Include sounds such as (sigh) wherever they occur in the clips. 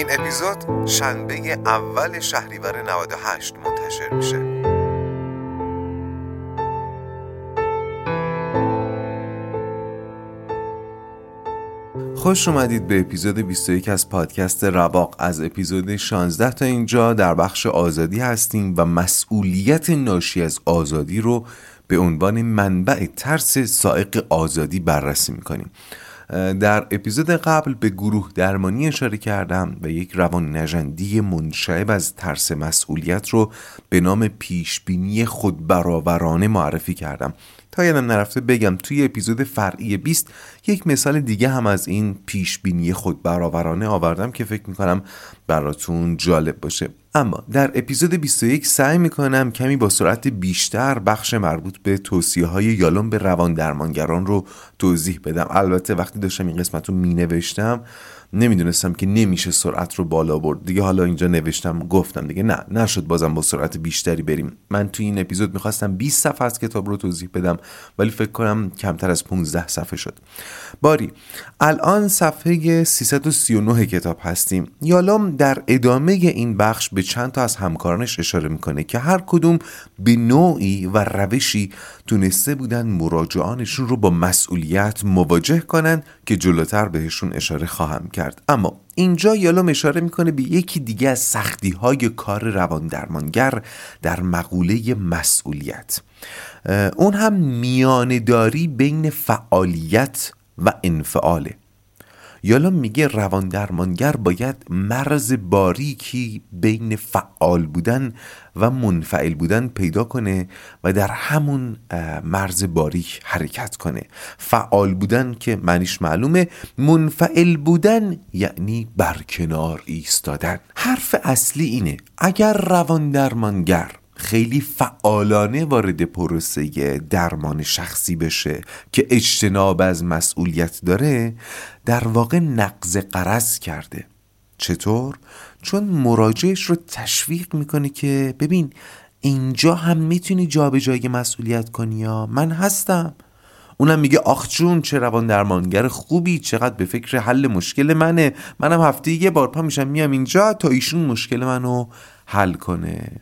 این اپیزود شنبه اول شهریور 98 منتشر میشه. خوش اومدید به اپیزود 21 از پادکست رواق. از اپیزود 16 تا اینجا در بخش آزادی هستیم و مسئولیت ناشی از آزادی رو به عنوان منبع ترس سائق آزادی بررسی می‌کنیم. در اپیزود قبل به گروه درمانی اشاره کردم و یک روان نجندی منشعب از ترس مسئولیت رو به نام پیشبینی خودبراورانه معرفی کردم. تا یادم نرفته بگم توی اپیزود فرعی 20 یک مثال دیگه هم از این پیش بینی خود برآورانه آوردم که فکر می‌کنم براتون جالب باشه. اما در اپیزود 21 سعی می‌کنم کمی با سرعت بیشتر بخش مربوط به توصیه های یالوم به روان درمانگران رو توضیح بدم. البته وقتی داشتم این قسمت رو می نوشتم نمی‌دونستم که نمیشه سرعت رو بالا برد. دیگه حالا اینجا نوشتم گفتم دیگه نه نشد بازم با سرعت بیشتری بریم. من توی این اپیزود می‌خواستم 20 صفحه از کتاب رو توضیح بدم ولی فکر کنم کمتر از 15 صفحه شد. باری الان صفحه 339 کتاب هستیم. یالام در ادامه این بخش به چند تا از همکارانش اشاره می‌کنه که هر کدوم به نوعی و روشی تونسته بودن مراجعانشون رو با مسئولیت مواجه کنن که جلوتر بهشون اشاره خواهم کرد. اما اینجا یالوم اشاره می‌کنه به یکی دیگه از سختی های کار روان درمانگر در مقوله مسئولیت. اون هم میانداری بین فعالیت و انفعاله. یالا میگه روان درمانگر باید مرز باریکی بین فعال بودن و منفعل بودن پیدا کنه و در همون مرز باریک حرکت کنه. فعال بودن که معنیش معلومه منفعل بودن یعنی برکنار ایستادن. حرف اصلی اینه اگر روان درمانگر خیلی فعالانه وارد پروسه درمان شخصی بشه که اجتناب از مسئولیت داره در واقع نقض قرض کرده. چطور؟ چون مراجعش رو تشویق می‌کنه که ببین اینجا هم می‌تونی جابجایی مسئولیت کنی یا؟ من هستم. اونم میگه آخ جون چه روان درمانگر خوبی چقدر به فکر حل مشکل منه. منم هفته یه بار پا میشم میام اینجا تا ایشون مشکل منو حل کنه.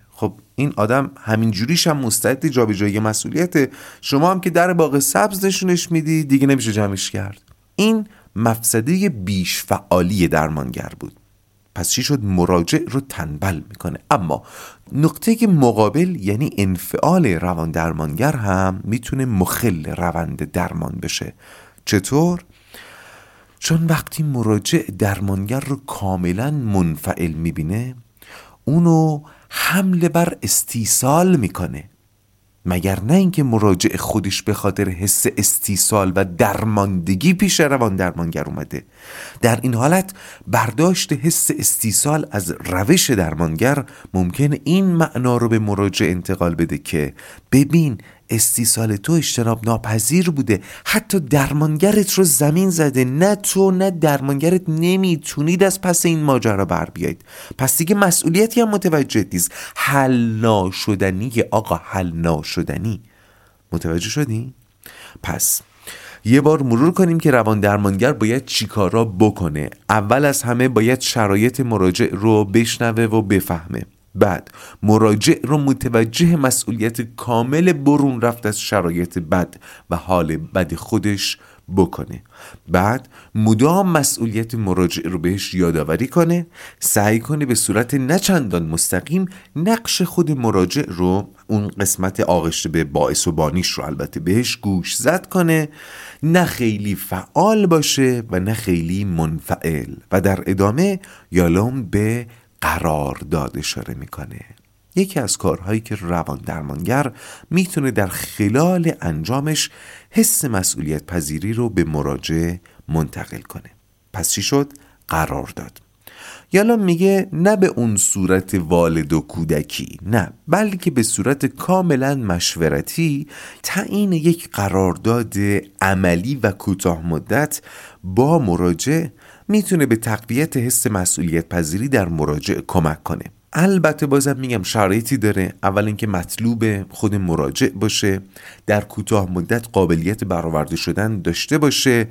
این آدم همین جوریش هم مستعد جابجایی مسئولیت شما هم که در باغ سبز نشونش میدی دیگه نمیشه جمعش کرد. این مفسده بیش فعالی درمانگر بود. پس چی شد؟ مراجع رو تنبل می‌کنه. اما نقطه مقابل یعنی انفعال روان درمانگر هم می‌تونه مخل روند درمان بشه. چطور؟ چون وقتی مراجع درمانگر رو کاملا منفعل می‌بینه اونو حمله بر استیصال می‌کنه. مگر نه اینکه مراجع خودش به خاطر حس استیصال و درماندگی پیش روان درمانگر اومده. در این حالت برداشت حس استیصال از روش درمانگر ممکن این معنا رو به مراجع انتقال بده که ببین استیصال تو اجتناب ناپذیر بوده. حتی درمانگرت رو زمین زده. نه تو نه درمانگرت نمی‌تونید از پس این ماجرا بر بیایید پس دیگه مسئولیتی هم متوجه نیست. حل ناشدنی آقا حل ناشدنی. متوجه شدی؟ پس یه بار مرور کنیم که روان درمانگر باید چیکارا بکنه. اول از همه باید شرایط مراجع رو بشنوه و بفهمه. بعد. مراجع رو متوجه مسئولیت کامل برون رفت از شرایط بد و حال بد خودش بکنه. بعد مدام مسئولیت مراجع رو بهش یادآوری کنه سعی کنه به صورت نچندان مستقیم نقش خود مراجع رو اون قسمت آغشته به باعث و بانیش رو البته بهش گوش زد کنه. نه خیلی فعال باشه و نه خیلی منفعل. و در ادامه یالوم به قرارداد اشاره می‌کنه. یکی از کارهایی که روان درمانگر می‌تونه در خلال انجامش حس مسئولیت پذیری رو به مراجع منتقل کنه. پس چی شد؟ قرار داد یالا میگه نه به اون صورت والد و کودکی نه بلکه به صورت کاملا مشورتی تعیین یک قرارداد عملی و کوتاه مدت با مراجع می‌تونه به تقویت حس مسئولیت پذیری در مراجع کمک کنه. البته بازم میگم شرایطی داره. اول اینکه مطلوب خود مراجع باشه در کوتاه مدت قابلیت برآورده شدن داشته باشه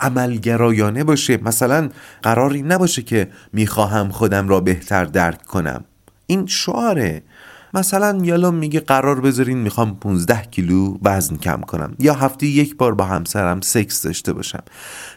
عملگرایانه باشه. مثلا قراری نباشه که می‌خواهم خودم را بهتر درک کنم. این شعاره. مثلا یالا میگه قرار بذارین می‌خوام 15 کیلو وزن کم کنم یا هفته یک بار با همسرم سکس داشته باشم.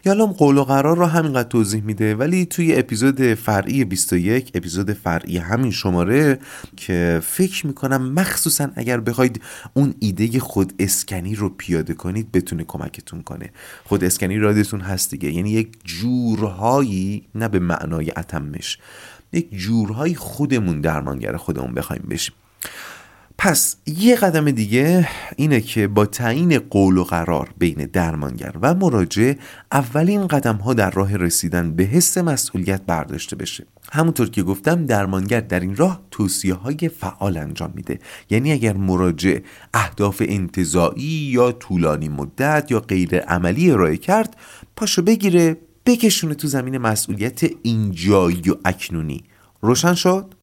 یالام قول و قرار رو همینقدر توضیح میده ولی توی اپیزود فرعی 21 اپیزود فرعی همین شماره که فکر می‌کنم مخصوصا اگر بخواید اون ایده خود اسکنی رو پیاده کنید بتونه کمکتون کنه. خود اسکنی رادتون هست دیگه یعنی یک جورهایی نه به معنای اتمش یک جورهایی خودمون درمانگر خودمون بخوایم بشیم. پس یه قدم دیگه اینه که با تعیین قول و قرار بین درمانگر و مراجع اولین قدم ها در راه رسیدن به حس مسئولیت برداشته بشه. همونطور که گفتم درمانگر در این راه توصیه های فعال انجام میده. یعنی اگر مراجع اهداف انتظایی یا طولانی مدت یا غیر عملی ارائه کرد پاشو بگیره بکشونه تو زمین مسئولیت اینجایی و اکنونی. روشن شد؟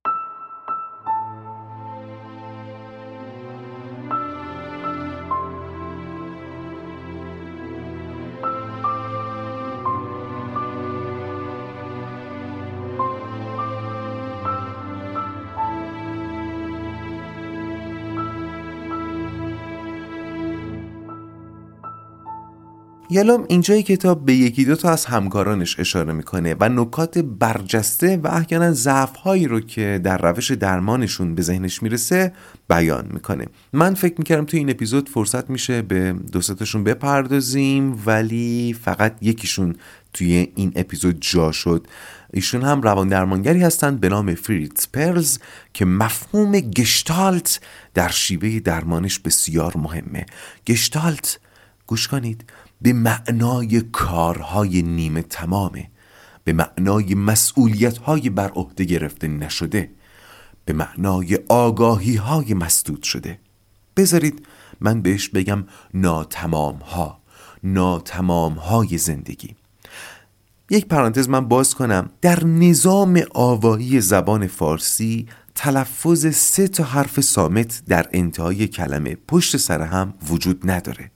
یالوم اینجای کتاب به یکی دو تا از همکارانش اشاره می‌کنه و نکات برجسته و احیانا ضعف هایی رو که در روش درمانشون به ذهنش می‌رسه بیان می‌کنه. من فکر می‌کردم توی این اپیزود فرصت میشه به دوستاتشون بپردازیم ولی فقط یکیشون توی این اپیزود جا شد. ایشون هم روان درمانگری هستند به نام فریتز پرز که مفهوم گشتالت در شیوه درمانش بسیار مهمه. گشتالت گوش کنید. به معنای کارهای نیمه تمامه به معنای مسئولیت های بر عهده گرفته نشده به معنای آگاهی های مسدود شده. بذارید من بهش بگم ناتمام ها ناتمام های زندگی. یک پرانتز من باز کنم. در نظام آوایی زبان فارسی تلفظ سه تا حرف سامت در انتهای کلمه پشت سر هم وجود نداره.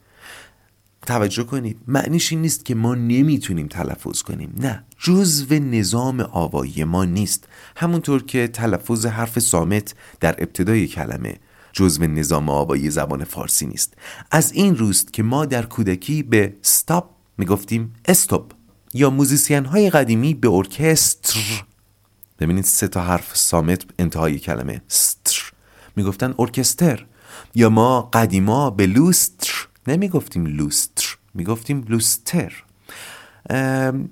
توجه کنید. معنیش این نیست که ما نمی‌تونیم تلفظ کنیم. نه جزو نظام آوایی ما نیست. همونطور که تلفظ حرف صامت در ابتدای کلمه جزو نظام آوایی زبان فارسی نیست. از این روست که ما در کودکی به stop می‌گفتیم. استوپ یا موزیسین های قدیمی به ارکستر. ببینید سه تا حرف صامت انتهای کلمه ستر می‌گفتن ارکستر. یا ما قدیما به لوستر. نمی گفتیم لوستر می گفتیم لوستر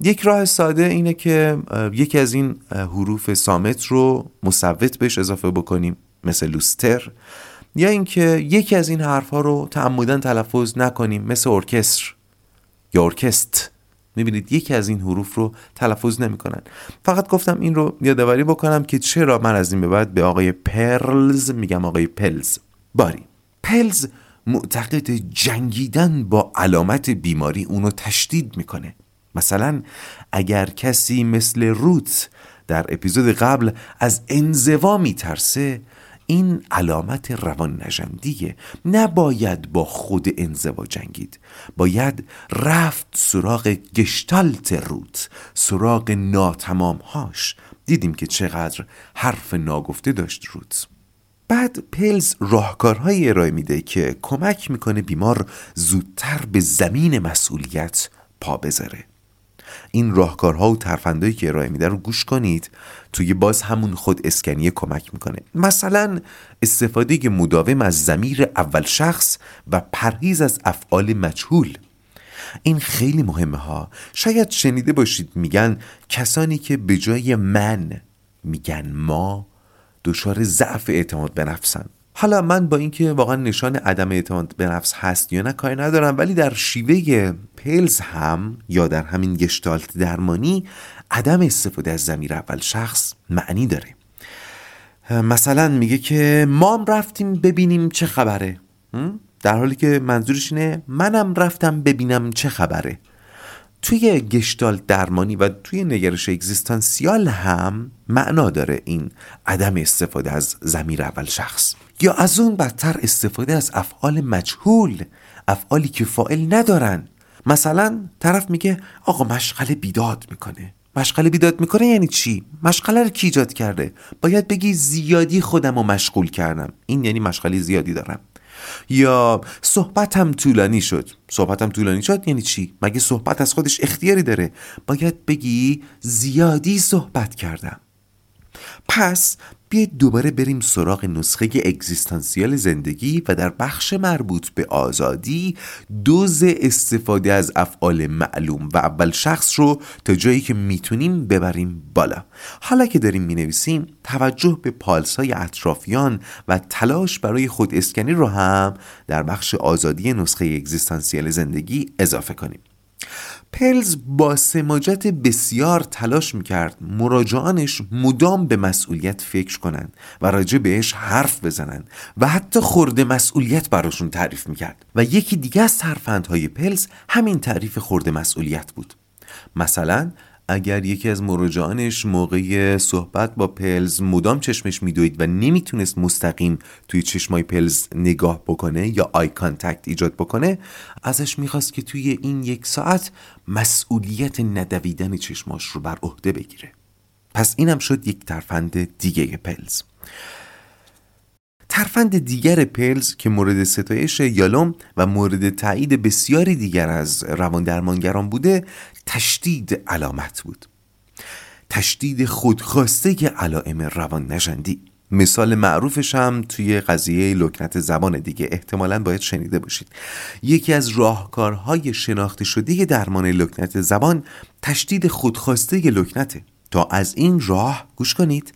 یک راه ساده اینه که یکی از این حروف صامت رو مصوت بهش اضافه بکنیم مثل لوستر یا اینکه یکی از این حرف ها رو تعمداً تلفظ نکنیم مثل ارکستر. یا ارکست. می‌بینید یکی از این حروف رو تلفظ نمی‌کنن. فقط گفتم این رو یادآوری بکنم که چرا من از این به بعد به آقای پرلز میگم آقای پلز. باری. پلز معتقد جنگیدن با علامت بیماری اونو تشدید می‌کنه. مثلا اگر کسی مثل روت در اپیزود قبل از انزوا میترسه این علامت روان نجندیه نباید با خود انزوا جنگید. باید رفت سراغ گشتالت روت سراغ ناتمام هاش دیدیم که چقدر حرف ناگفته داشت روت. بعد پلز راهکارهایی ارائه میده که کمک می‌کنه بیمار زودتر به زمین مسئولیت پا بذاره. این راهکارها و ترفندهایی که ارائه میده رو گوش کنید. توی باز همون خود اسکنیه کمک می‌کنه. مثلا استفاده مداوم از زمیر اول شخص و پرهیز از افعال مجهول. این خیلی مهمه ها. شاید شنیده باشید میگن کسانی که به جای من میگن ما دچار ضعف اعتماد به نفسن حالا من با اینکه واقعا نشان عدم اعتماد به نفس هست یا نه کاری ندارم ولی در شیوه پلز هم یا در همین گشتالت درمانی عدم استفاده از زمیر اول شخص معنی داره. مثلا میگه که ما هم رفتیم ببینیم چه خبره. در حالی که منظورش اینه منم رفتم ببینم چه خبره. توی گشتال درمانی و توی نگرش اگزیستانسیال هم معنا داره این عدم استفاده از زمیر اول شخص. یا از اون بدتر استفاده از افعال مجهول افعالی که فائل ندارن. مثلا طرف میگه آقا مشغله بیداد می‌کنه. مشغله بیداد می‌کنه یعنی چی؟ مشغله رو کی ایجاد کرده؟ باید بگی زیادی خودم رو مشغول کردم. این یعنی مشغله زیادی دارم. یا صحبتم طولانی شد. صحبتم طولانی شد یعنی چی؟ مگه صحبت از خودش اختیاری داره؟ باید بگی زیادی صحبت کردم. پس بیاید دوباره بریم سراغ نسخه اگزیستانسیال زندگی و در بخش مربوط به آزادی دوز استفاده از افعال معلوم و اول شخص رو تا جایی که می‌تونیم ببریم بالا. حالا که داریم می‌نویسیم توجه به پالس های اطرافیان و تلاش برای خود اسکنی رو هم در بخش آزادی نسخه اگزیستانسیال زندگی اضافه کنیم. پلز با سماجت بسیار تلاش می‌کرد مراجعانش مدام به مسئولیت فکر کنند و راجع بهش حرف بزنن و حتی خورده مسئولیت براشون تعریف می‌کرد. و یکی دیگه از ترفندهای پلز همین تعریف خورده مسئولیت بود. مثلا اگر یکی از مراجعانش موقع صحبت با پلز مدام چشمش میدوید و نمی‌تونست مستقیم توی چشمای پلز نگاه بکنه یا eye contact ایجاد بکنه ازش می‌خواست که توی این یک ساعت مسئولیت ندزدیدن چشماش رو بر عهده بگیره. پس اینم شد یک ترفند دیگه پلز. ترفند دیگر پلز که مورد ستایش یالوم و مورد تایید بسیاری دیگر از روان درمانگران بوده تشدید علامت بود. تشدید خودخواسته علائم روان نژندی مثال معروفش هم توی قضیه لکنت زبان دیگه. احتمالا باید شنیده باشید. یکی از راهکارهای شناخته شده درمان لکنت زبان تشدید خودخواسته لکنته. تا از این راه گوش کنید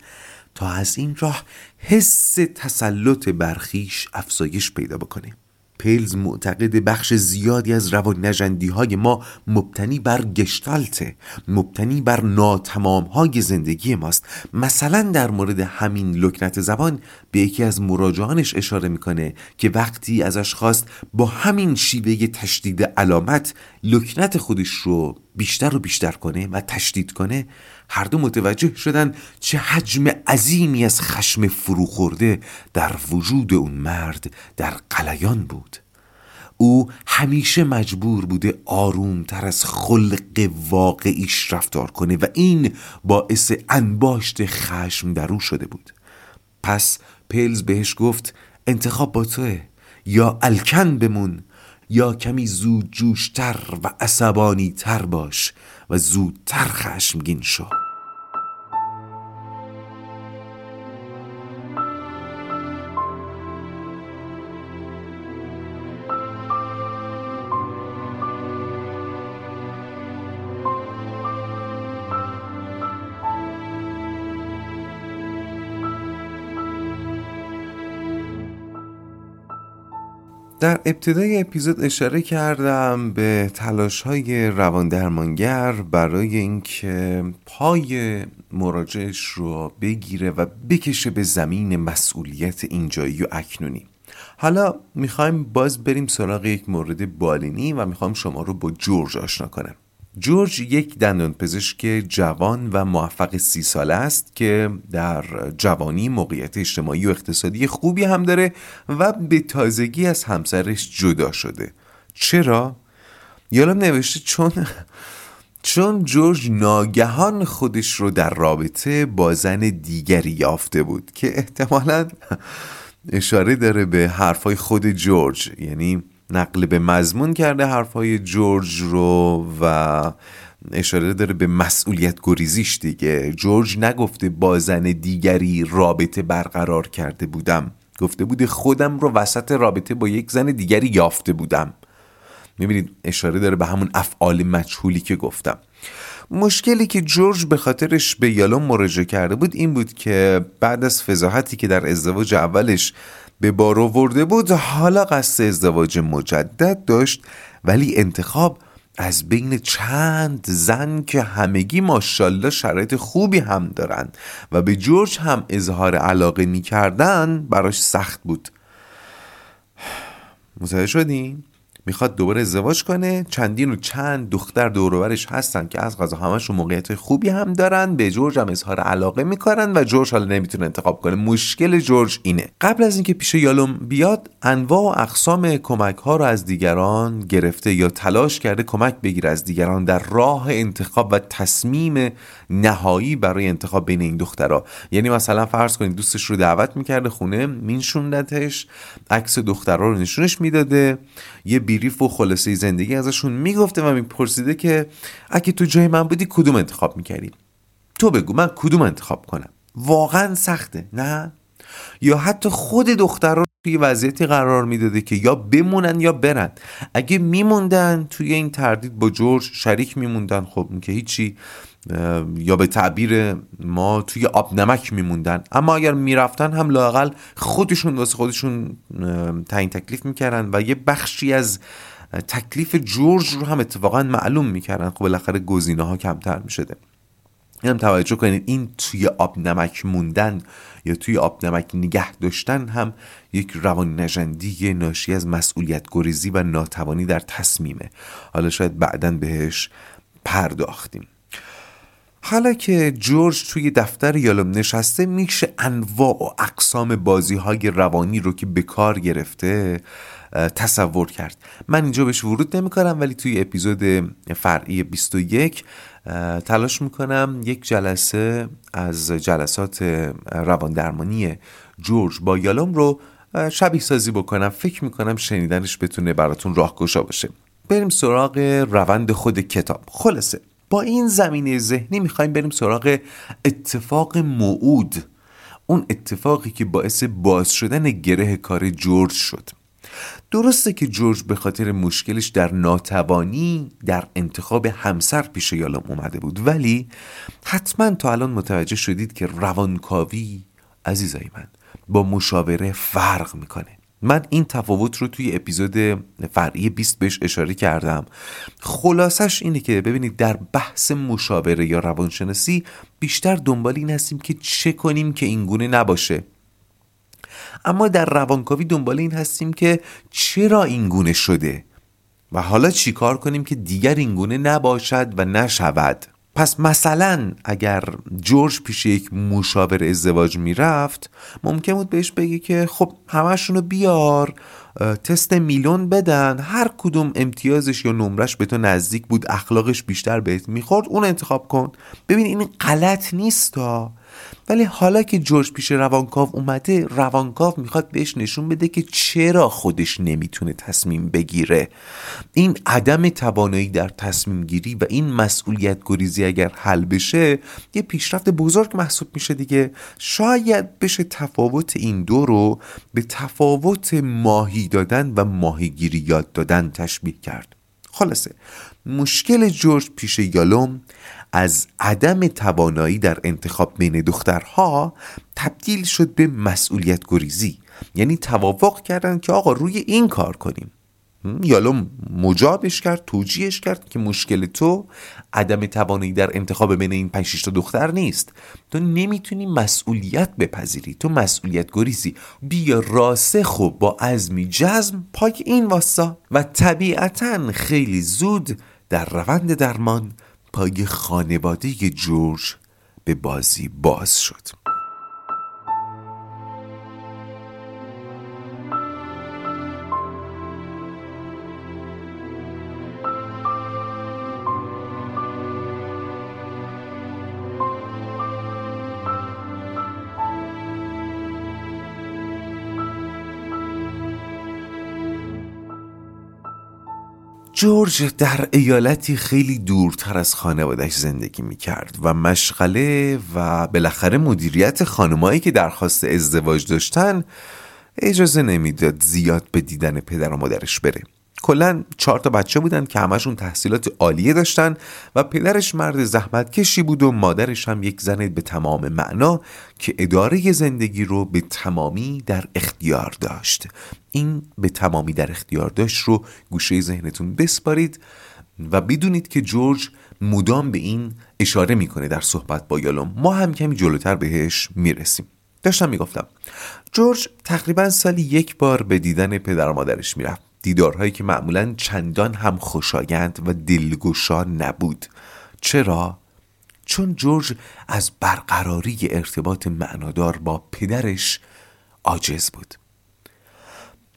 تا از این راه حس تسلط برخیش افزایش پیدا بکنه. پیلز معتقد بخش زیادی از روان نجندی های ما مبتنی بر گشتالته مبتنی بر ناتمام های زندگی ماست. مثلا در مورد همین لکنت زبان به یکی از مراجعانش اشاره می‌کنه که وقتی ازش خواست با همین شیوه تشدید علامت لکنت خودش رو بیشتر و بیشتر کنه و تشدید کنه هر دو متوجه شدن چه حجم عظیمی از خشم فروخورده در وجود اون مرد در قلیان بود. او همیشه مجبور بوده آرومتر از خلق واقعیش رفتار کنه و این باعث انباشت خشم در او شده بود. پس پلز بهش گفت انتخاب با توه یا الکن بمون یا کمی زود جوشتر و عصبانی تر باش. و زودتر خشمگین شو. در ابتدای اپیزود اشاره کردم به تلاش های روان درمانگر برای اینکه پای مراجعش رو بگیره و بکشه به زمین مسئولیت اینجایی و اکنونی. حالا می‌خوایم باز بریم سراغ یک مورد بالینی و می‌خوایم شما رو با جورج آشنا کنم. جورج یک دندان پزشک جوان و موفق سی ساله است که در جوانی موقعیت اجتماعی و اقتصادی خوبی هم داره و به تازگی از همسرش جدا شده چرا؟ یالم نوشته چون چون جورج ناگهان خودش رو در رابطه با زن دیگری یافته بود که احتمالا اشاره داره به حرفای خود جورج یعنی نقل به مضمون کرده حرفای جورج رو و اشاره داره به مسئولیت گریزیش دیگه. جورج نگفته با زن دیگری رابطه برقرار کرده بودم. گفته بوده خودم رو وسط رابطه با یک زن دیگری یافته بودم. می‌بینید اشاره داره به همون افعال مجهولی که گفتم. مشکلی که جورج به خاطرش به یالوم مراجعه کرده بود این بود که بعد از فضاحتی که در ازدواج اولش به بار آورده بود حالا قصد ازدواج مجدد داشت ولی انتخاب از بین چند زن که همگی ماشاءالله شرایط خوبی هم دارن و به جورج هم اظهار علاقه می‌کردن براش سخت بود (sighs) متوجه شدیم؟ می‌خواد دوباره ازدواج کنه. چندین و چند دختر دوروبرش هستن که از غذا همشون موقعیت خوبی هم دارن. به جورج هم اظهار علاقه می‌کنن و جورج حالا نمی‌تونه انتخاب کنه. مشکل جورج اینه. قبل از اینکه پیش یالوم بیاد انواع و اقسام کمک ها رو از دیگران گرفته یا تلاش کرده کمک بگیره از دیگران در راه انتخاب و تصمیم نهایی برای انتخاب بین این دخترها. یعنی مثلا فرض کنید دوستش رو دعوت می‌کرده خونه مینشوندتش عکس دخترها رو نشونش می‌داده یه بیریف و خلاصه زندگی ازشون می‌گفته و میپرسیده که اگه تو جای من بودی کدوم انتخاب می‌کردی؟ تو بگو من کدوم انتخاب کنم؟ واقعا سخته نه؟ یا حتی خود دختر رو توی وضعیتی قرار می‌داده که یا بمونن یا برن. اگه میموندن توی این تردید با جورج شریک میموندن خب که هیچی. یا به تعبیر ما توی آب نمک میموندن. اما اگر می‌رفتن هم لاقل خودشون واسه خودشون تعیین تکلیف می‌کردن و یه بخشی از تکلیف جورج رو هم اتفاقا معلوم می‌کردن. خب بالاخره گزینه ها کمتر می‌شده. این هم توجه کنید این توی آب نمک موندن یا توی آب نمک نگه داشتن هم یک روان نجندی ناشی از مسئولیت گریزی و ناتوانی در تصمیمه. حالا شاید بعدا بهش پرداختیم. حالا که جورج توی دفتر یالوم نشسته میشه انواع و اقسام بازی های روانی رو که به کار گرفته تصور کرد. من اینجا بهش ورود نمی کنم ولی توی اپیزود فرعی 21 تلاش می‌کنم یک جلسه از جلسات روان درمانی جورج با یالوم رو شبیه سازی بکنم. فکر می‌کنم شنیدنش بتونه براتون راهگشا باشه. بریم سراغ روند خود کتاب. خلاصه با این زمینه ذهنی می‌خوایم بریم سراغ اتفاق موعود. اون اتفاقی که باعث باز شدن گره کار جورج شد. درسته که جورج به خاطر مشکلش در ناتوانی در انتخاب همسر پیش یالوم اومده بود. ولی حتما تا الان متوجه شدید که روانکاوی عزیزای من با مشاوره فرق می‌کنه. من این تفاوت رو توی اپیزود فرعی 20 بهش اشاره کردم. خلاصش اینه که ببینید در بحث مشاوره یا روانشناسی بیشتر دنبال این هستیم که چه کنیم که اینگونه نباشه. اما در روانکاوی دنبال این هستیم که چرا اینگونه شده و حالا چیکار کنیم که دیگر اینگونه نباشد و نشود. پس مثلا اگر جورج پیش یک مشاور ازدواج می‌رفت ممکن بود بهش بگی که خب همشونو بیار تست میلون بدن هر کدوم امتیازش یا نمرش به تو نزدیک بود اخلاقش بیشتر بهت می‌خورد اون انتخاب کن. ببین این غلط نیست ولی حالا که جورج پیش روانکاو اومده روانکاو می‌خواد بهش نشون بده که چرا خودش نمی‌تونه تصمیم بگیره. این عدم توانایی در تصمیم گیری و این مسئولیت گریزی اگر حل بشه یه پیشرفت بزرگ محسوب میشه دیگه. شاید بشه تفاوت این دو رو به تفاوت ماهی دادن و ماهیگیری یاد دادن تشبیه کرد. خلاصه مشکل جورج پیش یالوم از عدم توانایی در انتخاب بین دخترها تبدیل شد به مسئولیت گریزی. یعنی توافق کردن که آقا روی این کار کنیم. یالو مجابش کرد توجیهش کرد که مشکل تو عدم توانایی در انتخاب بین این 5 تا دختر نیست. تو نمی‌تونی مسئولیت بپذیری. تو مسئولیت گریزی. بیا راسخ و با عزمی جزم پای این واسا. و طبیعتا خیلی زود در روند درمان پای خانواده جورج به بازی باز شد. جورج در ایالتی خیلی دورتر از خانوادش زندگی می کرد و مشغله و بالاخره مدیریت خانمایی که درخواست ازدواج داشتن اجازه نمی‌داد زیاد به دیدن پدر و مادرش بره. کلا چهار تا بچه بودن که همشون تحصیلات عالیه داشتن و پدرش مرد زحمت کشی بود و مادرش هم یک زن به تمام معنا که اداره زندگی رو به تمامی در اختیار داشت. این به تمامی در اختیار داشت رو گوشه ذهنتون بسپارید و بدونید که جورج مدام به این اشاره می‌کنه در صحبت با یالوم. ما هم کمی جلوتر بهش می‌رسیم. داشتم می‌گفتم جورج تقریبا سالی یک بار به دیدن پدر و مادرش می‌رفت. دیدارهایی که معمولا چندان هم خوشایند و دلگشا نبود. چرا؟ چون جورج از برقراری ارتباط معنادار با پدرش عاجز بود.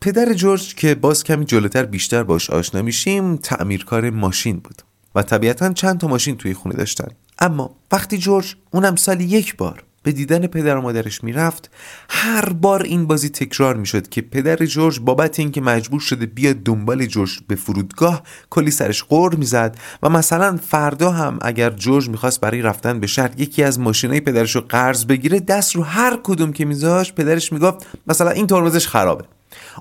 پدر جورج که باز کمی جلوتر بیشتر باش آشنا میشیم تعمیرکار ماشین بود و طبیعتا چند تا ماشین توی خونه داشتن. اما وقتی جورج اونم سالی یک بار به دیدن پدر و مادرش می‌رفت. هر بار این بازی تکرار می‌شد که پدر جورج بابت اینکه مجبور شده بیاد دنبال جورج به فرودگاه کلی سرش قور می‌زد و مثلا فردا هم اگر جورج می‌خواست برای رفتن به شهر یکی از ماشینای پدرش رو قرض بگیره دست رو هر کدوم که میذاش پدرش می‌گفت مثلا این ترمزش خرابه.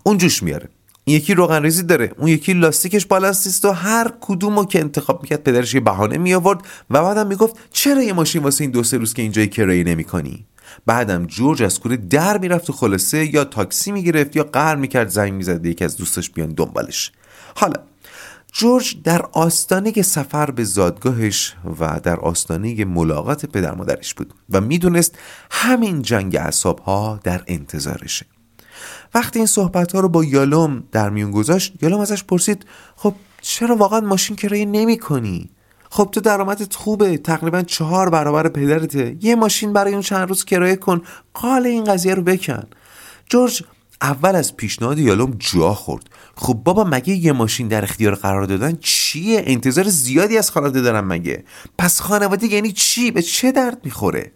اون جوش میاره. یکی روغن ریزی داره. اون یکی لاستیکش بالاست و هر کدومو که انتخاب می‌کرد پدرش یه بهانه می آورد و بعدم می‌گفت چرا یه ماشین واسه این دو سه روز که اینجای کرایه نمی‌کنی؟ بعدم جورج از کوره در می‌رفت و خلاصه یا تاکسی می‌گرفت یا قهر می‌کرد زنگ می‌زد یکی از دوستش بیان دنبالش. حالا جورج در آستانه سفر به زادگاهش و در آستانه ملاقات پدر مادرش بود و می‌دونست همین جنگ اعصاب ها در انتظارشه. وقتی این صحبت ها رو با یالوم در میون گذاشت یالوم ازش پرسید خب چرا واقعا ماشین کرایه نمی کنی؟ خب تو درآمدت خوبه تقریبا چهار برابر پدرته. یه ماشین برای اون چند روز کرایه کن قال این قضیه رو بکن. جورج اول از پیشنهاد یالوم جا خورد. خب بابا مگه یه ماشین در اختیار قرار دادن چیه؟ انتظار زیادی از خانواده دارم مگه؟ پس خانواده یعنی چی؟ به چه درد می‌خوره؟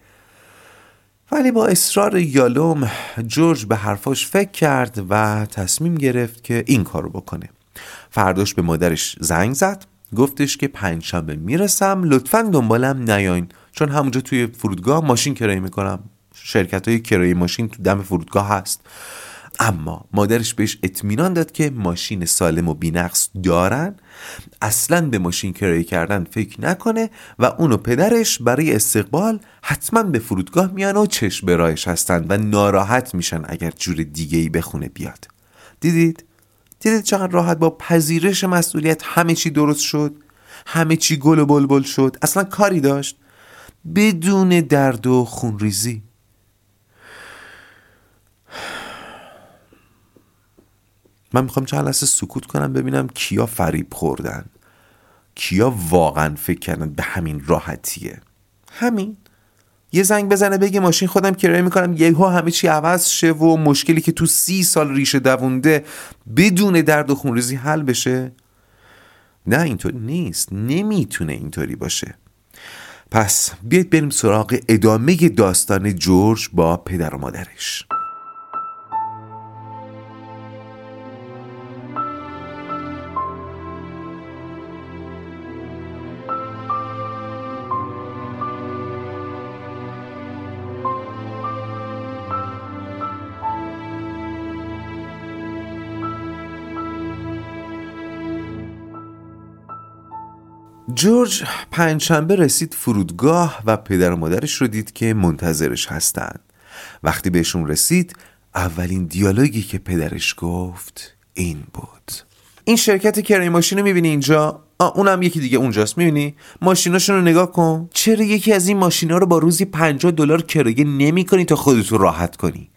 ولی با اصرار یالوم جورج به حرفاش فکر کرد و تصمیم گرفت که این کارو بکنه. فرداش به مادرش زنگ زد گفتش که پنجشنبه می‌رسم لطفا دنبالم نیاین. چون همونجا توی فرودگاه ماشین کرایه می‌کنم. شرکت های کرایه ماشین تو دم فرودگاه هست. اما مادرش بهش اطمینان داد که ماشین سالم و بینقص دارن اصلا به ماشین کرایه کردن فکر نکنه و اون و پدرش برای استقبال حتما به فرودگاه میان و چشم برایش هستن و ناراحت میشن اگر جور دیگه ای بخونه بیاد دیدید؟ دیدید چقدر راحت با پذیرش مسئولیت همه چی درست شد؟ همه چی گل و بلبل شد؟ اصلا کاری داشت؟ بدون درد و خونریزی من می‌خوام چند لحظه سکوت کنم ببینم کیا فریب خوردن. کیا واقعا فکر کردن به همین راحتیه. همین. یه زنگ بزنه بگه ماشین خودم کرایه می‌کنم. یهو همه چی عوض شه و مشکلی که تو سی سال ریشه دوونده بدون درد و خونریزی حل بشه. نه اینطوری نیست. نمی‌تونه اینطوری باشه. پس بیاید بریم سراغ ادامه داستان جورج با پدر و مادرش. جورج پنجشنبه رسید فرودگاه و پدر و مادرش رو دید که منتظرش هستند. وقتی بهشون رسید اولین دیالوگی که پدرش گفت این بود. این شرکت کرایه ماشین رو می‌بینی اینجا؟ اونم یکی دیگه اونجاست می‌بینی؟ ماشیناشون رو نگاه کن. چرا یکی از این ماشینا رو با روزی 50 دلار کرایه نمی‌کنی تا خودتو راحت کنی؟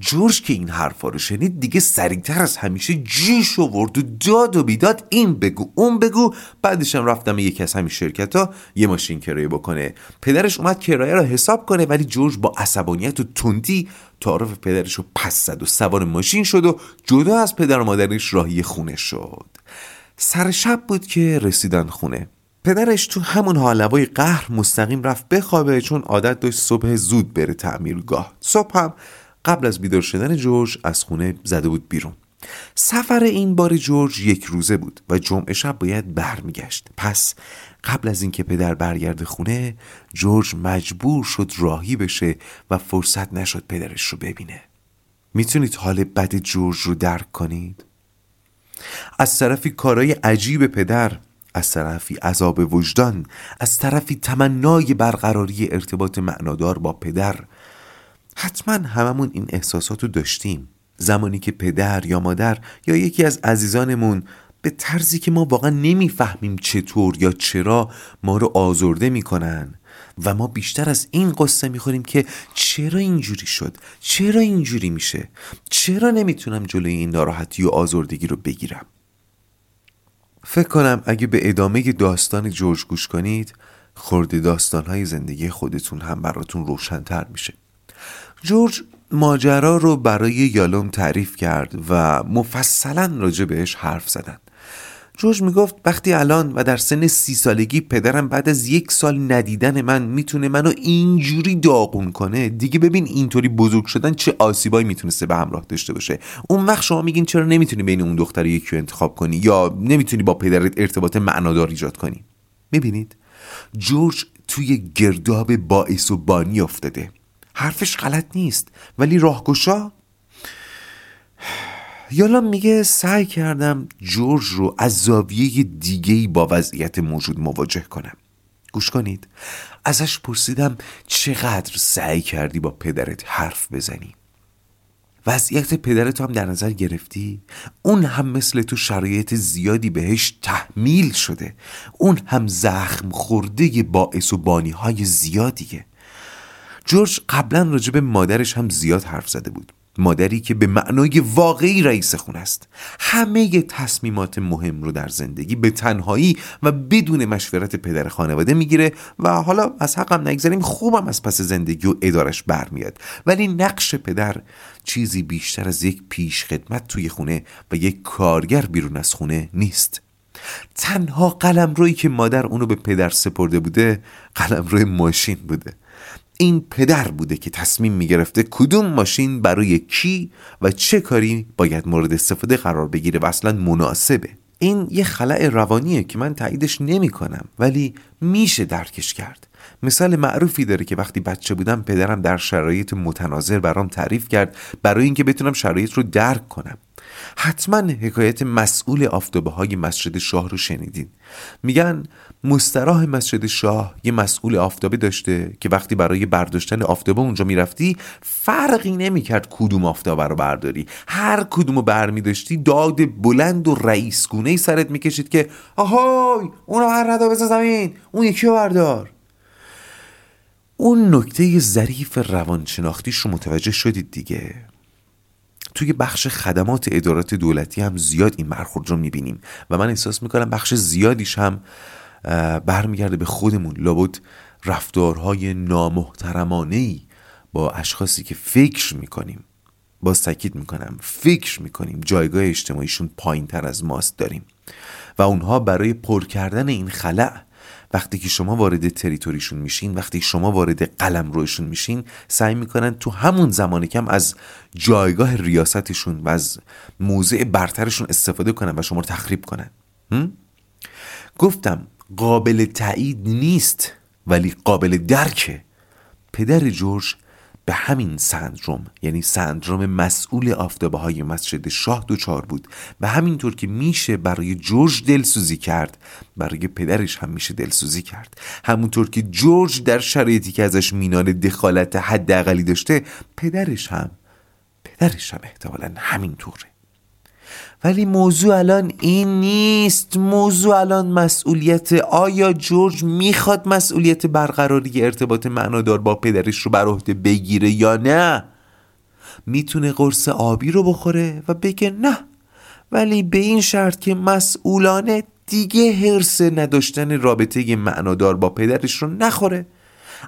جورج که این حرفا رو شنید دیگه سریعتر از همیشه جیش آورد و داد و بیداد. این بگو اون بگو. بعدشم رفتم یکی از همین شرکت ها یه ماشین کرایه بکنه. پدرش اومد کرایه رو حساب کنه ولی جورج با عصبانیت و تندی تعارف پدرش رو پس زد و سوار ماشین شد و جدا از پدر و مادرش راهی خونه شد. سر شب بود که رسیدن خونه. پدرش تو همون حالوای قهر مستقیم رفت بخوابه چون عادت داشت صبح زود بره تعمیرگاه. صبح هم قبل از بیدار شدن جورج از خونه زده بود بیرون. سفر این بار جورج یک روزه بود و جمعه شب باید برمیگشت. پس قبل از اینکه پدر برگرده خونه جورج مجبور شد راهی بشه و فرصت نشد پدرش رو ببینه. می‌تونید حال بد جورج رو درک کنید؟ از طرفی کارای عجیب پدر از طرفی عذاب وجدان از طرفی تمنای برقراری ارتباط معنادار با پدر حتما هممون این احساسات رو داشتیم. زمانی که پدر یا مادر یا یکی از عزیزانمون به طرزی که ما واقعا نمی‌فهمیم چطور یا چرا ما رو آزرده می‌کنن و ما بیشتر از این قصه می‌خوریم که چرا اینجوری شد؟ چرا اینجوری میشه؟ چرا نمی‌تونم جلوی این ناراحتی و آزردگی رو بگیرم؟ فکر کنم اگه به ادامه داستان جورج گوش کنید خورده داستانهای زندگی خودتون هم براتون روشنتر میشه. جورج ماجرا رو برای یالوم تعریف کرد و مفصلا راجع بهش حرف زدن. جورج می‌گفت وقتی الان و در سن سی سالگی پدرم بعد از یک سال ندیدن من می‌تونه منو اینجوری داغون کنه دیگه ببین اینطوری بزرگ شدن چه آسیبایی می‌تونسته به همراه داشته باشه. اون وقت شما میگین چرا نمی‌تونی بین اون دختر یکی انتخاب کنی یا نمی‌تونی با پدرت ارتباط معنادار ایجاد کنی؟ می‌بینید جورج توی گرداب باعث و بانی افتاده. حرفش غلط نیست. ولی راهگشا؟ یالا میگه سعی کردم جورج رو از زاویه دیگهی با وضعیت موجود مواجه کنم. گوش کنید. ازش پرسیدم چقدر سعی کردی با پدرت حرف بزنی؟ وضعیت پدرت هم در نظر گرفتی؟ اون هم مثل تو شرایط زیادی بهش تحمیل شده. اون هم زخم خورده باعث و بانی های زیادیه. جورج قبلا راجع به مادرش هم زیاد حرف زده بود. مادری که به معنای واقعی رئیس خونه است. همه تصمیمات مهم رو در زندگی به تنهایی و بدون مشورت پدر خانواده می‌گیره و حالا از حقم نگذاریم خوبم از پس زندگی و ادارش برمیاد. ولی نقش پدر چیزی بیشتر از یک پیش خدمت توی خونه و یک کارگر بیرون از خونه نیست. تنها قلم روی که مادر اونو به پدر سپرده بوده قلم روی ماشین بوده. این پدر بوده که تصمیم می‌گرفته کدوم ماشین برای کی و چه کاری باید مورد استفاده قرار بگیره و اصلا مناسبه. این یه خلع روانیه که من تاییدش نمی کنم ولی میشه درکش کرد. مثال معروفی داره که وقتی بچه بودم پدرم در شرایط متناظر برام تعریف کرد برای اینکه بتونم شرایط رو درک کنم. حتما حکایت مسئول آفتابه های مسجد شاه رو شنیدین. میگن مستراح مسجد شاه یه مسئول آفتابه داشته که وقتی برای برداشتن آفتابه اونجا می‌رفتی فرقی نمی‌کرد کدوم آفتابه رو برداری. هر کدومو برمی داشتی داد بلند و رئیسگونه سرت می‌کشید که آهای اونو هر ندا زمین اون یکی رو بردار. اون نکته ظریف روانشناختیش رو متوجه شدید دیگه. توی بخش خدمات ادارات دولتی هم زیاد این برخورد رو می‌بینیم و من احساس می‌کنم بخش زیادیش هم برمیگرده به خودمون. لابد رفتارهای نامحترمانه ای با اشخاصی که فکر می‌کنیم با سکیت می‌کنم فکر می‌کنیم جایگاه اجتماعیشون پایین تر از ماست داریم. و اونها برای پر کردن این خلع وقتی که شما وارد تریتوریشون میشین وقتی شما وارد قلم روشون میشین سعی می‌کنن تو همون زمان کم از جایگاه ریاستشون و از موضع برترشون استفاده کنن و شما رو تخریب کنن. گفتم قابل تایید نیست ولی قابل درکه پدر جورج به همین سندروم یعنی سندروم مسئول آفتابه های مسجد شاه دوچار بود. و همینطور که میشه برای جورج دلسوزی کرد برای پدرش هم میشه دلسوزی کرد. همونطور که جورج در شرایطی که ازش مینال دخالت حداقلی داشته پدرش هم پدرش هم احتمالا همینطوره. ولی موضوع الان این نیست. موضوع الان مسئولیت آیا جورج می‌خواد مسئولیت برقراری ارتباط معنادار با پدرش رو بر عهده بگیره یا نه؟ می‌تونه قرص آبی رو بخوره و بگه نه. ولی به این شرط که مسئولانه دیگه حرس نداشتن رابطه معنادار با پدرش رو نخوره.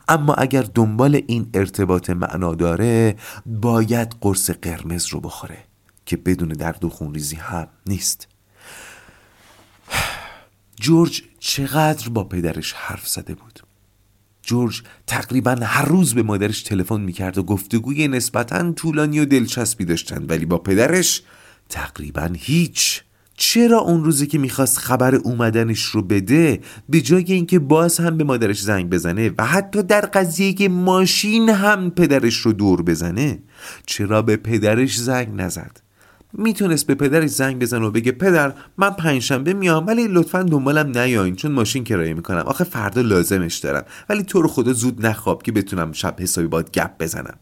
اما اگر دنبال این ارتباط معناداره باید قرص قرمز رو بخوره. که بدون درد و خونریزی هم نیست. جورج چقدر با پدرش حرف زده بود. جورج تقریبا هر روز به مادرش تلفن می‌کرد و گفتگوی نسبتا طولانی و دلچسبی داشتند ولی با پدرش تقریبا هیچ. چرا اون روزی که می‌خواست خبر اومدنش رو بده به جای اینکه باز هم به مادرش زنگ بزنه و حتی در قضیه که ماشین هم پدرش رو دور بزنه چرا به پدرش زنگ نزد؟ می‌تونست به پدرش زنگ بزنه و بگه پدر من پنجشنبه میام ولی لطفا دنبالم نیاین چون ماشین کرایه می‌کنم. آخه فردا لازمش دارم. ولی تو رو خدا زود نخواب که بتونم شب حسابی باید گپ بزنم.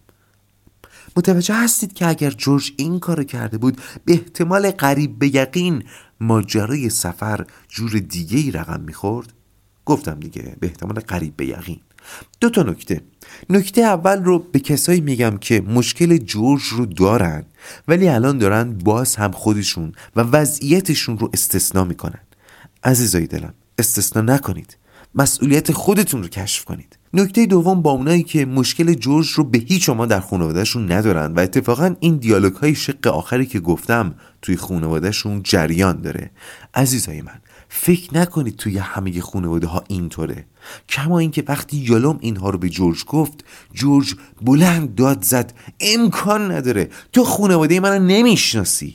متوجه هستید که اگر جورج این کار کرده بود به احتمال قریب به یقین ماجرای سفر جور دیگه ای رقم می‌خورد؟ گفتم دیگه به احتمال قریب به یقین. دو تا نکته. نکته اول رو به کسایی میگم که مشکل جورج رو دارن ولی الان دارن باز هم خودشون و وضعیتشون رو استثنا می‌کنن. عزیزای دلم استثنا نکنید. مسئولیت خودتون رو کشف کنید. نکته دوم با اونایی که مشکل جورج رو به هیچ شما در خانوادهشون ندارن و اتفاقا این دیالوگ های شق آخری که گفتم توی خانوادهشون جریان داره. عزیزای من فکر نکنید توی همه خانواده ها اینطوره. کما اینکه وقتی یالوم اینها رو به جورج گفت جورج بلند داد زد امکان نداره. تو خانواده منو نمی‌شناسی.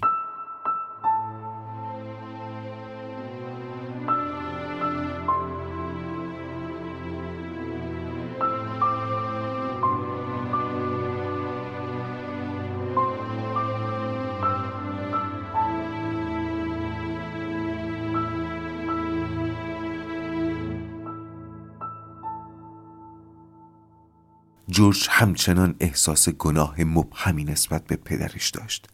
جورج همچنان احساس گناه مبهمی نسبت به پدرش داشت.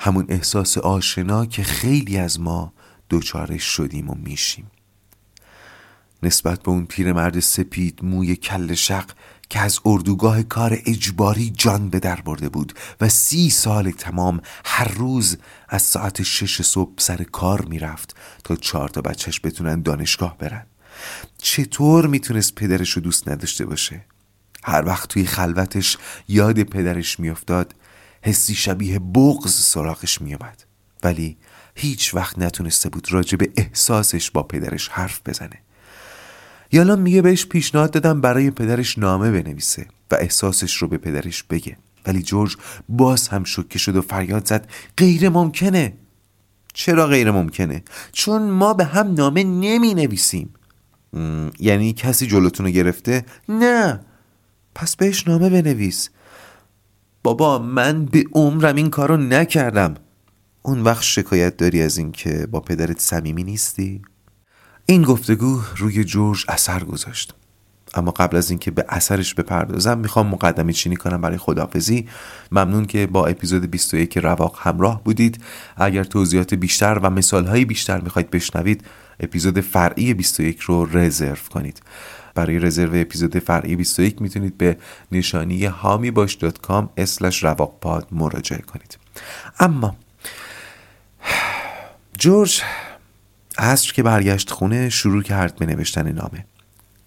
همون احساس آشنا که خیلی از ما دوچارش شدیم و میشیم. نسبت به اون پیرمرد سپید موی کل شق که از اردوگاه کار اجباری جان به در برده بود و سی سال تمام هر روز از ساعت شش صبح سر کار می‌رفت تا چهار تا بچهش بتونن دانشگاه برن. چطور می‌تونست پدرش رو دوست نداشته باشه؟ هر وقت توی خلوتش یاد پدرش میافتاد حسی شبیه بغز سراغش میومد ولی هیچ وقت نتونسته بود راجع به احساسش با پدرش حرف بزنه. یالا میگه بهش پیشنهاد دادم برای پدرش نامه بنویسه و احساسش رو به پدرش بگه. ولی جورج باز هم شکه شد و فریاد زد غیر ممکنه. چرا غیر ممکنه؟ چون ما به هم نامه نمی نویسیم یعنی کسی جلوتون رو گرفته؟ نه. پس بهش نامه بنویس. بابا من به عمرم این کارو نکردم. اون وقت شکایت داری از اینکه با پدرت صمیمی نیستی؟ این گفتگو روی جورج اثر گذاشت. اما قبل از اینکه به اثرش بپردازم می‌خوام مقدمه چینی کنم برای خدافزی ممنون که با اپیزود 21 رواق همراه بودید. اگر توضیحات بیشتر و مثالهای بیشتر می‌خواید بشنوید اپیزود فرعی 21 رو رزرو کنید. برای رزرو اپیزود فرعی 21 می‌تونید به نشانی هامی باش دات کام رواقپاد مراجعه کنید. اما جورج عصر که برگشت خونه شروع کرد به نوشتن نامه.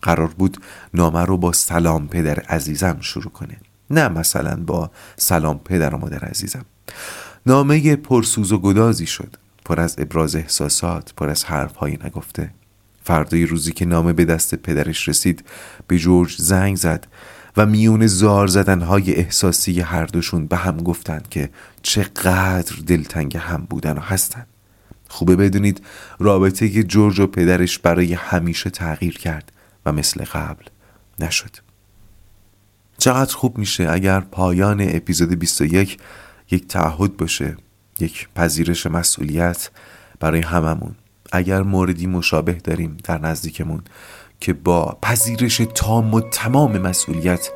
قرار بود نامه رو با سلام پدر عزیزم شروع کنه. نه مثلا با سلام پدر و مادر عزیزم. نامه پرسوز و گدازی شد. پر از ابراز احساسات پر از حرف های نگفته. فردای روزی که نامه به دست پدرش رسید به جورج زنگ زد و میون زار زدنهای احساسی هر دوشون به هم گفتند که چقدر دلتنگ هم بودن و هستن. خوبه بدونید رابطه که جورج و پدرش برای همیشه تغییر کرد و مثل قبل نشد. چقدر خوب میشه اگر پایان اپیزود 21 یک تعهد باشه یک پذیرش مسئولیت برای هممون. اگر موردی مشابه داریم در نزدیکمون که با پذیرش تام و تمام مسئولیت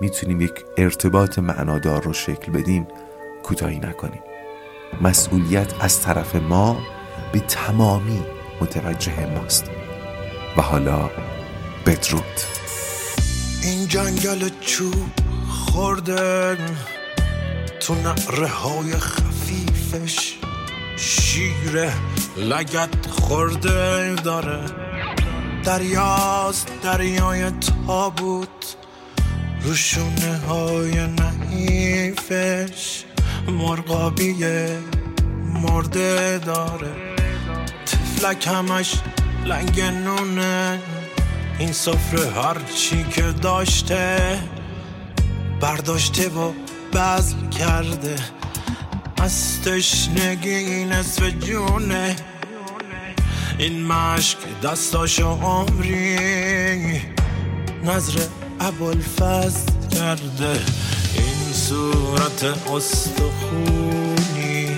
می‌تونیم یک ارتباط معنادار رو شکل بدیم کوتاهی نکنیم. مسئولیت از طرف ما به تمامی متوجه ماست. و حالا بدرود. این جنگل چوب خورده تو نقره های خفیفش. شیر لگت خورده داره. دریاست دریای تابوت. روشونه های نحیفش مرغابیه مرده داره. تفلک همش لنگ نونه. این سفره هرچی که داشته برداشته و بزل کرده. از تشنگی نصف جونه. این مشک دستاشو عمری. نظر ابوالفز کرده. این صورت استخونی.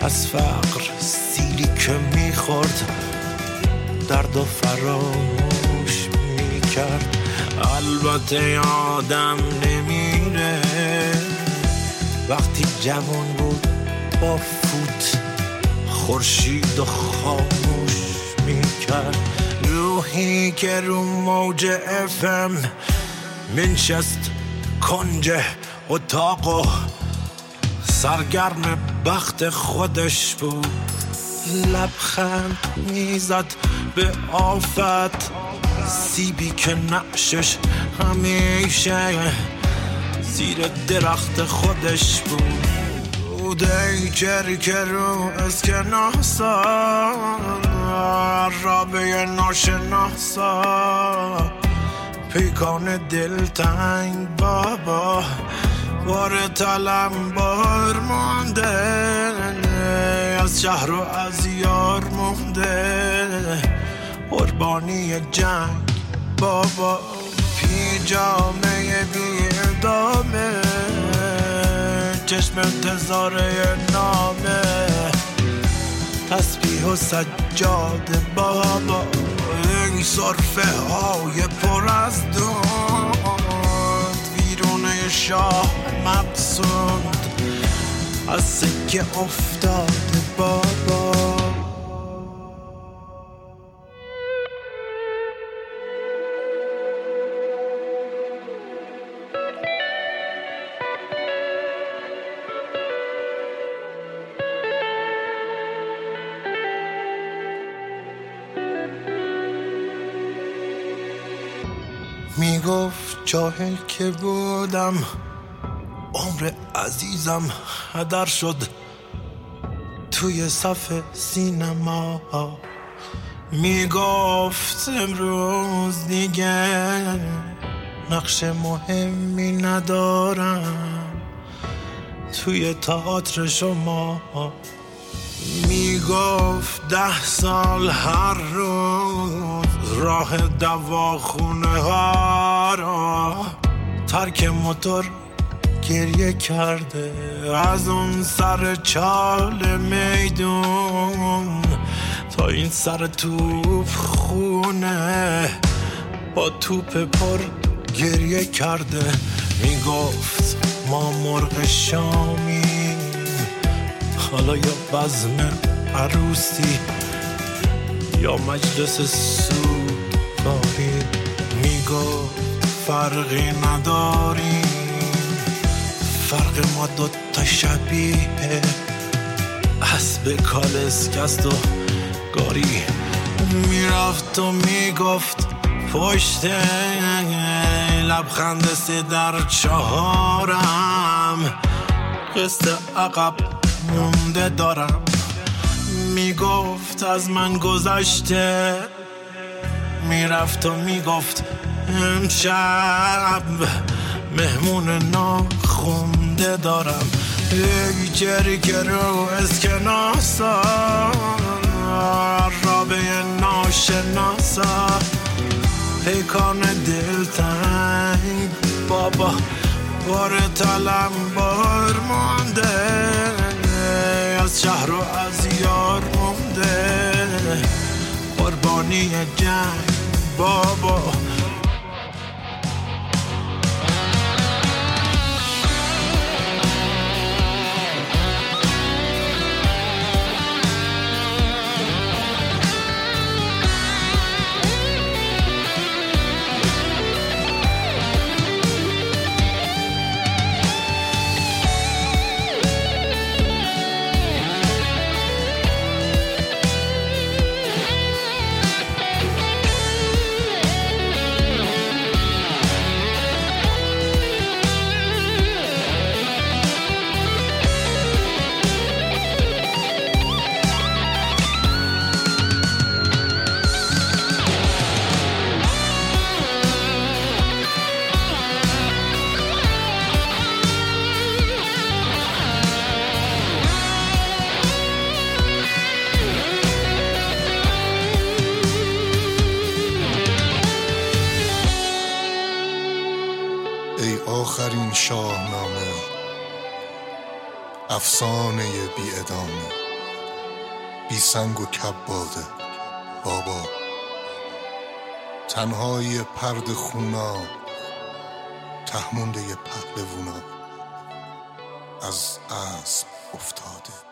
از فقر سیلی که می‌خورد. درد و فراموش می‌کرد. البته آدم نمیره. وقتی جوان بود با فوت خورشید و خاموش می‌کرد. روحی که رو موج افم منشست کنج اتاق و سرگرم بخت خودش بود. لبخند می‌زد به آفت. سیبی که نقشش همیشه زیر درخت خودش بود. بوده چری که رو اسکناسا رابه ناشناسا. پیکان دلتنگ بابا بار تلم بار مانده. از شهر و از یار مونده قربانی جنگ بابا پی جامعه بی ادامه چشم انتظاره نامه. تسبیح و سجاد بابا. این صرفه های پر از دود ویرونه شاه مقصود. از سکه افتاده بابا. می‌گفت جاهل که بودم عمر عزیزم هدر شد. توی صف سینما می‌گفت امروز دیگه نقش مهمی ندارم. توی تئاتر شما می‌گفت ده سال هر روز راه دواخونه ها را. ترک موتور گریه کرده. از اون سر چال میدون. تا این سر توپ خونه با توپ پر گریه کرده. می‌گفت ما مرغ شامی. حالا یا بزم عروسی یا مجلس سوگاری می‌گفت فرقی نداریم فرق ما دوتا شبیه. اسب کالسکست و گاری. می‌رفت و می‌گفت پشت لبخند سه در چهارم. قصد عقب مونده دارم. می‌گفت از من گذشته. می‌رفت و می‌گفت امشب مهمون ناخونده دارم. ای جری که رو اسکناسا رابه ناشناسا. پیکان دلتنگ بابا بار تلم بار مانده. از شهر و از یار مونده قربانی جنگ. بابا و کباده بابا. تنهای پرد خونا. تهمونده پهلوونا. از اسب افتاده.